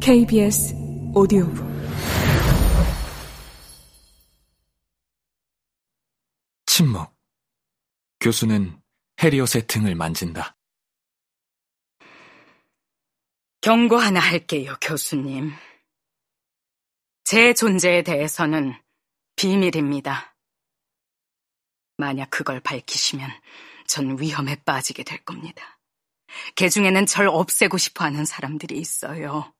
KBS 오디오북 침묵. 교수는 해리엇의 등을 만진다. 경고 하나 할게요, 교수님. 제 존재에 대해서는 비밀입니다. 만약 그걸 밝히시면 전 위험에 빠지게 될 겁니다. 개 중에는 절 없애고 싶어 하는 사람들이 있어요.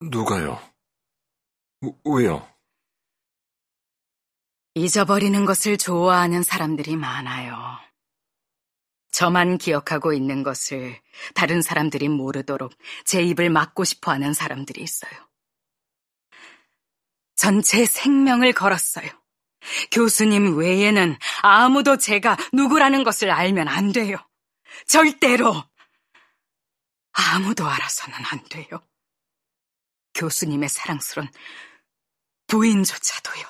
누가요? 왜요? 잊어버리는 것을 좋아하는 사람들이 많아요. 저만 기억하고 있는 것을 다른 사람들이 모르도록 제 입을 막고 싶어 하는 사람들이 있어요. 전체 생명을 걸었어요. 교수님 외에는 아무도 제가 누구라는 것을 알면 안 돼요. 절대로 아무도 알아서는 안 돼요. 교수님의 사랑스런 부인조차도요.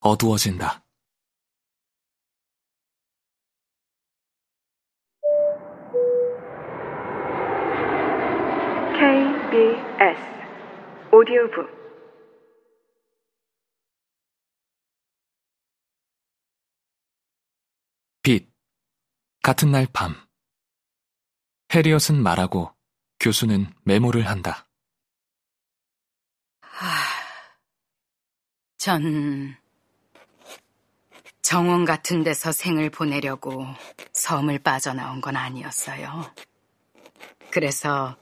어두워진다. KBS 오디오북 같은 날 밤. 해리엇은 말하고 교수는 메모를 한다. 전 정원 같은 데서 생을 보내려고 섬을 빠져나온 건 아니었어요. 그래서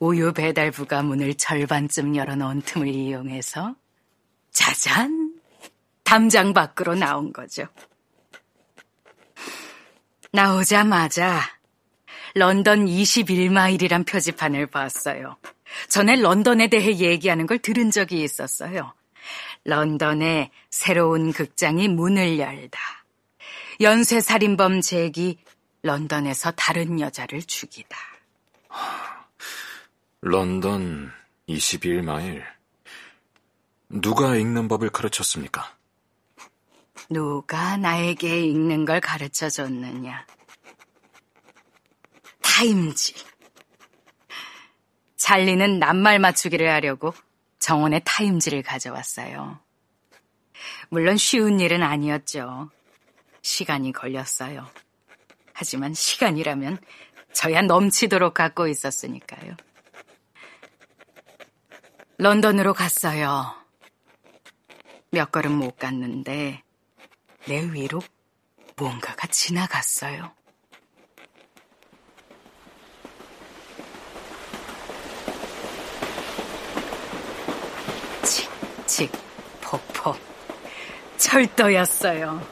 우유 배달부가 문을 절반쯤 열어놓은 틈을 이용해서 짜잔! 담장 밖으로 나온 거죠. 나오자마자 런던 21마일이란 표지판을 봤어요. 전에 런던에 대해 얘기하는 걸 들은 적이 있었어요. 런던에 새로운 극장이 문을 열다. 연쇄살인범 잭이 런던에서 다른 여자를 죽이다. 런던 21마일. 누가 읽는 법을 가르쳤습니까? 누가 나에게 읽는 걸 가르쳐 줬느냐? 타임지. 찰리는 낱말 맞추기를 하려고 정원에 타임지를 가져왔어요. 물론 쉬운 일은 아니었죠. 시간이 걸렸어요. 하지만 시간이라면 저야 넘치도록 갖고 있었으니까요. 런던으로 갔어요. 몇 걸음 못 갔는데 내 위로 뭔가가 지나갔어요. 칙칙 폭폭 철도였어요.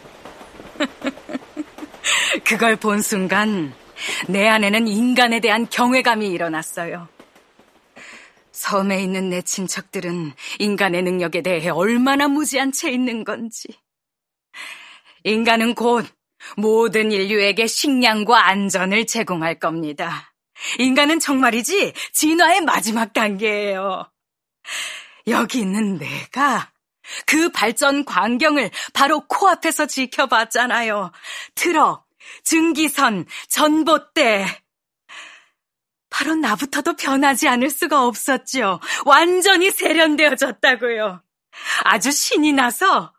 그걸 본 순간 내 안에는 인간에 대한 경외감이 일어났어요. 섬에 있는 내 친척들은 인간의 능력에 대해 얼마나 무지한 채 있는 건지. 인간은 곧 모든 인류에게 식량과 안전을 제공할 겁니다. 인간은 정말이지 진화의 마지막 단계예요. 여기 있는 내가 그 발전 광경을 바로 코앞에서 지켜봤잖아요. 트럭, 증기선, 전봇대. 바로 나부터도 변하지 않을 수가 없었죠. 완전히 세련되어졌다고요. 아주 신이 나서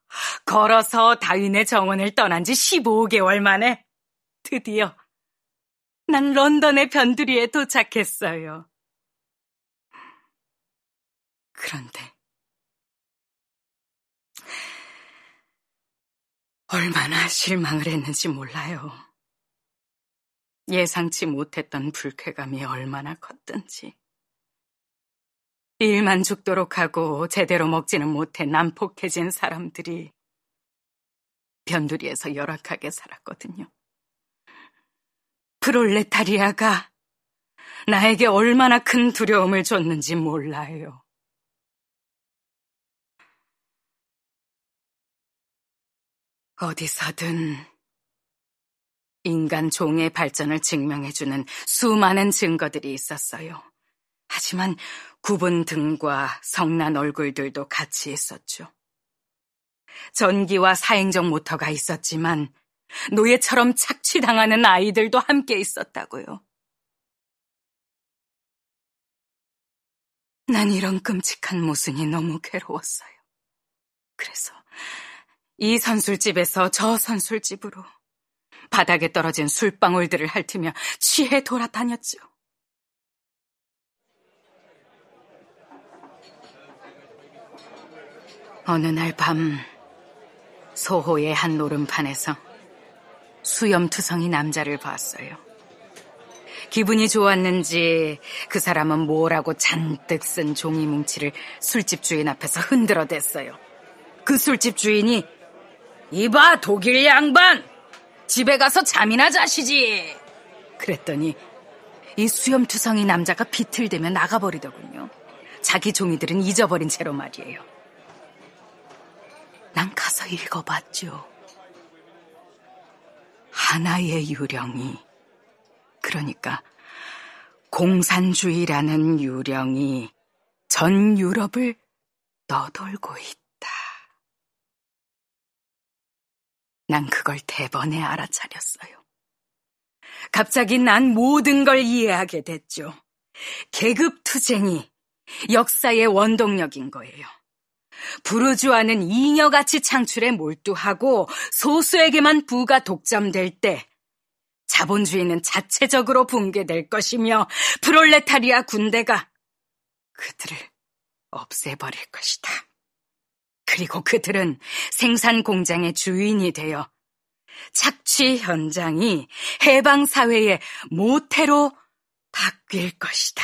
걸어서 다윈의 정원을 떠난 지 15개월 만에 드디어 난 런던의 변두리에 도착했어요. 그런데 얼마나 실망을 했는지 몰라요. 예상치 못했던 불쾌감이 얼마나 컸던지. 일만 죽도록 하고 제대로 먹지는 못해 난폭해진 사람들이 변두리에서 열악하게 살았거든요. 프롤레타리아가 나에게 얼마나 큰 두려움을 줬는지 몰라요. 어디서든 인간 종의 발전을 증명해주는 수많은 증거들이 있었어요. 하지만 굽은 등과 성난 얼굴들도 같이 있었죠. 전기와 사행정 모터가 있었지만 노예처럼 착취당하는 아이들도 함께 있었다고요. 난 이런 끔찍한 모순이 너무 괴로웠어요. 그래서 이 선술집에서 저 선술집으로 바닥에 떨어진 술방울들을 핥으며 취해 돌아다녔죠. 어느 날 밤 소호의 한 노름판에서 수염투성이 남자를 봤어요. 기분이 좋았는지 그 사람은 뭐라고 잔뜩 쓴 종이 뭉치를 술집 주인 앞에서 흔들어 댔어요. 그 술집 주인이 이봐 독일 양반 집에 가서 잠이나 자시지 그랬더니 이 수염투성이 남자가 비틀대며 나가버리더군요. 자기 종이들은 잊어버린 채로 말이에요. 난 가서 읽어봤죠. 하나의 유령이, 그러니까 공산주의라는 유령이 전 유럽을 떠돌고 있다. 난 그걸 대번에 알아차렸어요. 갑자기 난 모든 걸 이해하게 됐죠. 계급 투쟁이 역사의 원동력인 거예요. 부르주아는 잉여같이 창출에 몰두하고 소수에게만 부가 독점될 때 자본주의는 자체적으로 붕괴될 것이며 프롤레타리아 군대가 그들을 없애버릴 것이다. 그리고 그들은 생산 공장의 주인이 되어 착취 현장이 해방 사회의 모태로 바뀔 것이다.